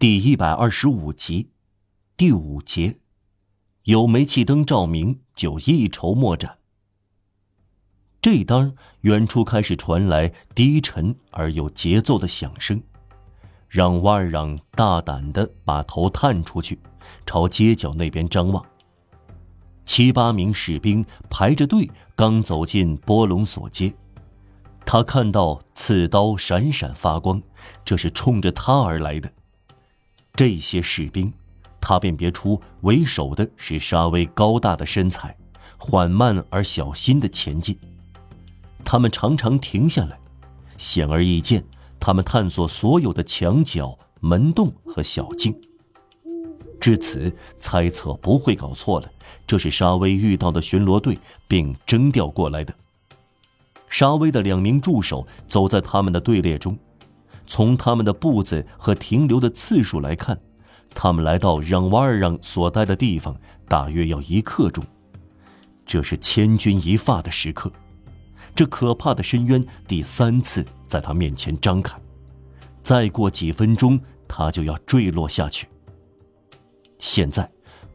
第一百二十五集，第五节，有煤气灯照明，就一筹莫展。这当远处开始传来低沉而有节奏的响声，让瓦尔让大胆的把头探出去，朝街角那边张望。七八名士兵排着队，刚走进波隆索街，他看到刺刀闪闪发光，这是冲着他而来的。这些士兵，他辨别出为首的是沙威高大的身材，缓慢而小心的前进。他们常常停下来，显而易见，他们探索所有的墙角、门洞和小径。至此，猜测不会搞错了，这是沙威遇到的巡逻队，并征调过来的。沙威的两名助手走在他们的队列中。从他们的步子和停留的次数来看，他们来到让瓦尔让所待的地方大约要一刻钟。这是千钧一发的时刻，这可怕的深渊第三次在他面前张开，再过几分钟，他就要坠落下去。现在，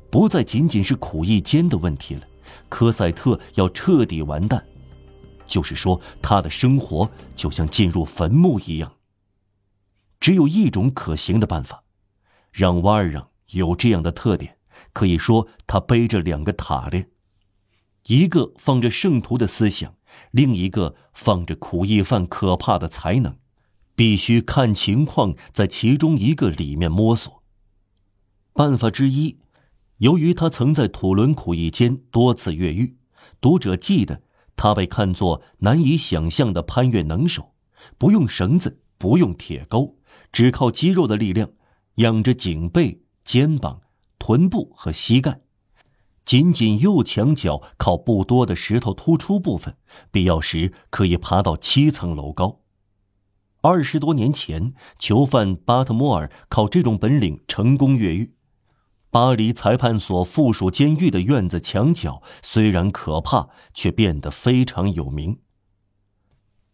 不再仅仅是苦役间的问题了，科赛特要彻底完蛋，就是说，他的生活就像进入坟墓一样。只有一种可行的办法，让瓦尔让有这样的特点，可以说他背着两个塔链，一个放着圣徒的思想，另一个放着苦役犯可怕的才能，必须看情况在其中一个里面摸索。办法之一，由于他曾在土伦苦役间多次越狱，读者记得他被看作难以想象的攀越能手，不用绳子，不用铁钩。只靠肌肉的力量，仰着颈背、肩膀、臀部和膝盖，仅仅右墙角靠不多的石头突出部分，必要时可以爬到七层楼高。二十多年前，囚犯巴特莫尔靠这种本领成功越狱。巴黎裁判所附属监狱的院子墙角虽然可怕，却变得非常有名。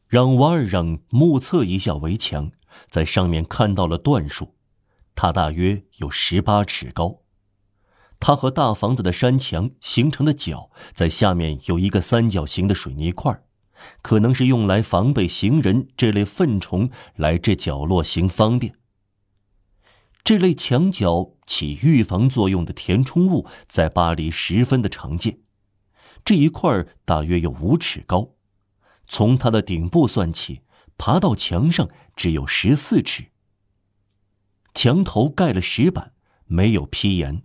让瓦尔让目测一下围墙。在上面看到了段数，它大约有十八尺高。它和大房子的山墙形成的角，在下面有一个三角形的水泥块，可能是用来防备行人这类粪虫来这角落行方便。这类墙角起预防作用的填充物在巴黎十分的常见。这一块大约有五尺高，从它的顶部算起。爬到墙上只有十四尺。墙头盖了石板，没有劈檐。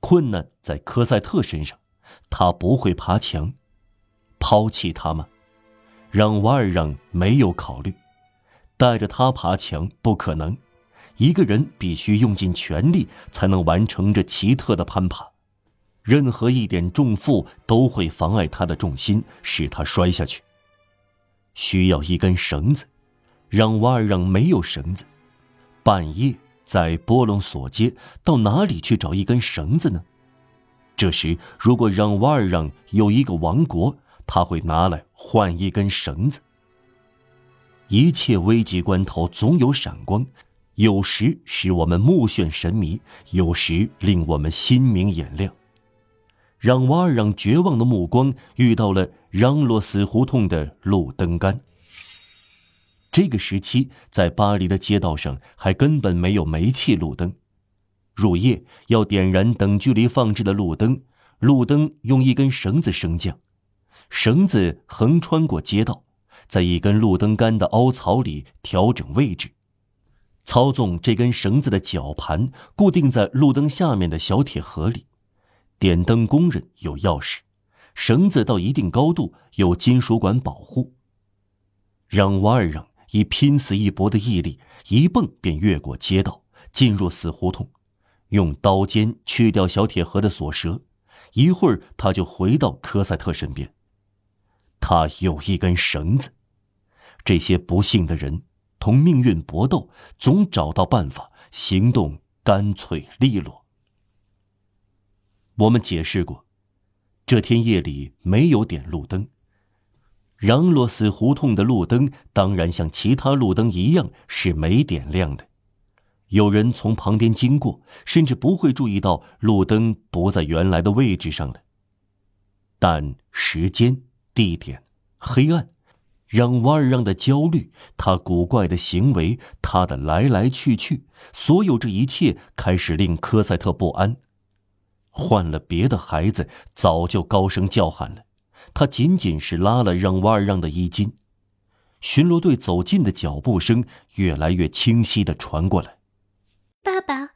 困难在科赛特身上，他不会爬墙，抛弃他吗？让瓦尔让没有考虑，带着他爬墙不可能。一个人必须用尽全力才能完成这奇特的攀爬，任何一点重负都会妨碍他的重心，使他摔下去。需要一根绳子，让瓦尔让没有绳子。半夜在波隆索街，到哪里去找一根绳子呢？这时，如果让瓦尔让有一个王国，他会拿来换一根绳子。一切危急关头总有闪光，有时使我们目眩神迷，有时令我们心明眼亮。让瓦尔让绝望的目光遇到了让洛死胡同的路灯杆。这个时期，在巴黎的街道上还根本没有煤气路灯。入夜要点燃等距离放置的路灯，路灯用一根绳子升降，绳子横穿过街道，在一根路灯杆的凹槽里调整位置，操纵这根绳子的绞盘固定在路灯下面的小铁盒里。点灯工人有钥匙，绳子到一定高度有金属管保护。让瓦尔让以拼死一搏的毅力，一蹦便越过街道，进入死胡同，用刀尖去掉小铁盒的锁舌。一会儿，他就回到科赛特身边。他有一根绳子。这些不幸的人同命运搏斗，总找到办法，行动干脆利落。我们解释过，这天夜里没有点路灯。让洛斯胡同的路灯当然像其他路灯一样是没点亮的。有人从旁边经过，甚至不会注意到路灯不在原来的位置上了。但时间、地点、黑暗，让瓦尔让的焦虑，他古怪的行为，他的来来去去，所有这一切开始令科赛特不安。换了别的孩子，早就高声叫喊了。他仅仅是拉了让瓦尔让的衣襟。巡逻队走近的脚步声越来越清晰的传过来。爸爸，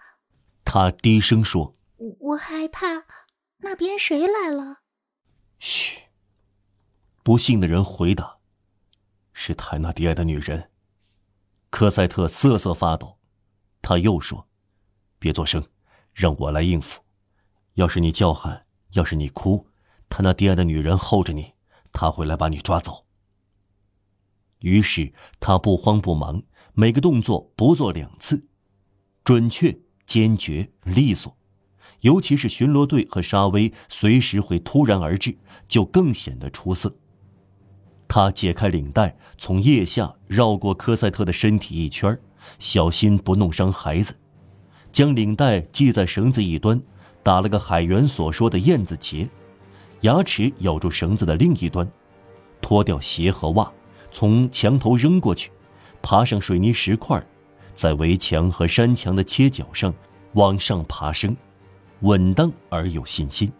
他低声说：“我我害怕，那边谁来了？”嘘。不幸的人回答：“是泰纳迪埃的女人。”科赛特瑟瑟发抖。他又说：“别作声，让我来应付。要是你叫喊，要是你哭，他那低矮的女人候着你，他会来把你抓走。”于是他不慌不忙，每个动作不做两次。准确、坚决、利索，尤其是巡逻队和沙威随时会突然而至，就更显得出色。他解开领带，从腋下绕过科赛特的身体一圈，小心不弄伤孩子，将领带系在绳子一端，打了个海员所说的燕子结，牙齿咬住绳子的另一端，脱掉鞋和袜，从墙头扔过去，爬上水泥石块。在围墙和山墙的切角上往上爬升，稳当而有信心，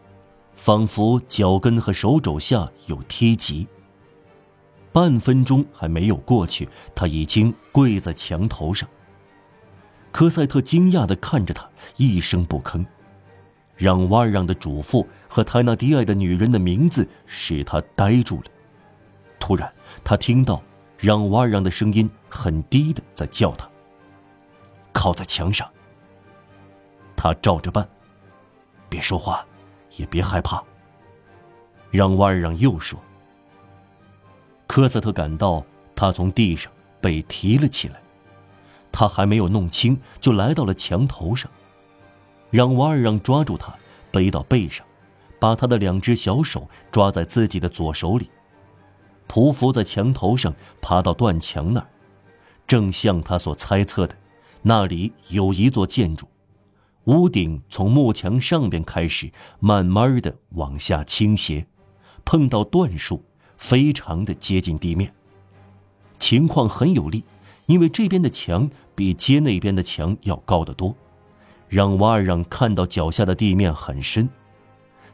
仿佛脚跟和手肘下有贴级。半分钟还没有过去，他已经跪在墙头上。科赛特惊讶地看着他，一声不吭。让瓦尔让的嘱咐和泰纳迪埃的女人的名字使他呆住了。突然，他听到让瓦尔让的声音很低的在叫他。靠在墙上，他照着办，别说话，也别害怕。让瓦尔让又说。科瑟特感到他从地上被提了起来，他还没有弄清，就来到了墙头上。让瓦尔让抓住他，背到背上，把他的两只小手抓在自己的左手里，匍匐在墙头上，爬到断墙那儿，正像他所猜测的。那里有一座建筑，屋顶从幕墙上边开始，慢慢的往下倾斜，碰到段树，非常的接近地面。情况很有利，因为这边的墙比街那边的墙要高得多。让瓦尔让看到脚下的地面很深，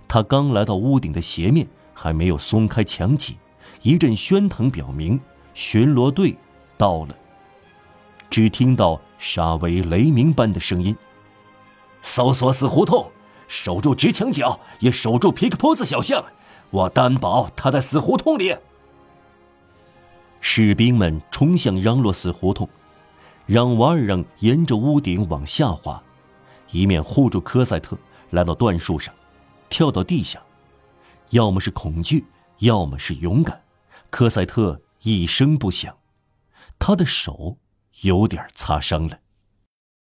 他刚来到屋顶的斜面，还没有松开墙脊，一阵喧腾表明巡逻队到了。只听到沙威雷鸣般的声音：“搜索死胡同，守住直墙角，也守住皮克坡子小巷。我担保他在死胡同里。”士兵们冲向嚷洛死胡同，让瓦尔让沿着屋顶往下滑，一面护住科赛特，来到断树上，跳到地下。要么是恐惧，要么是勇敢。科赛特一声不响，他的手。有点擦伤了。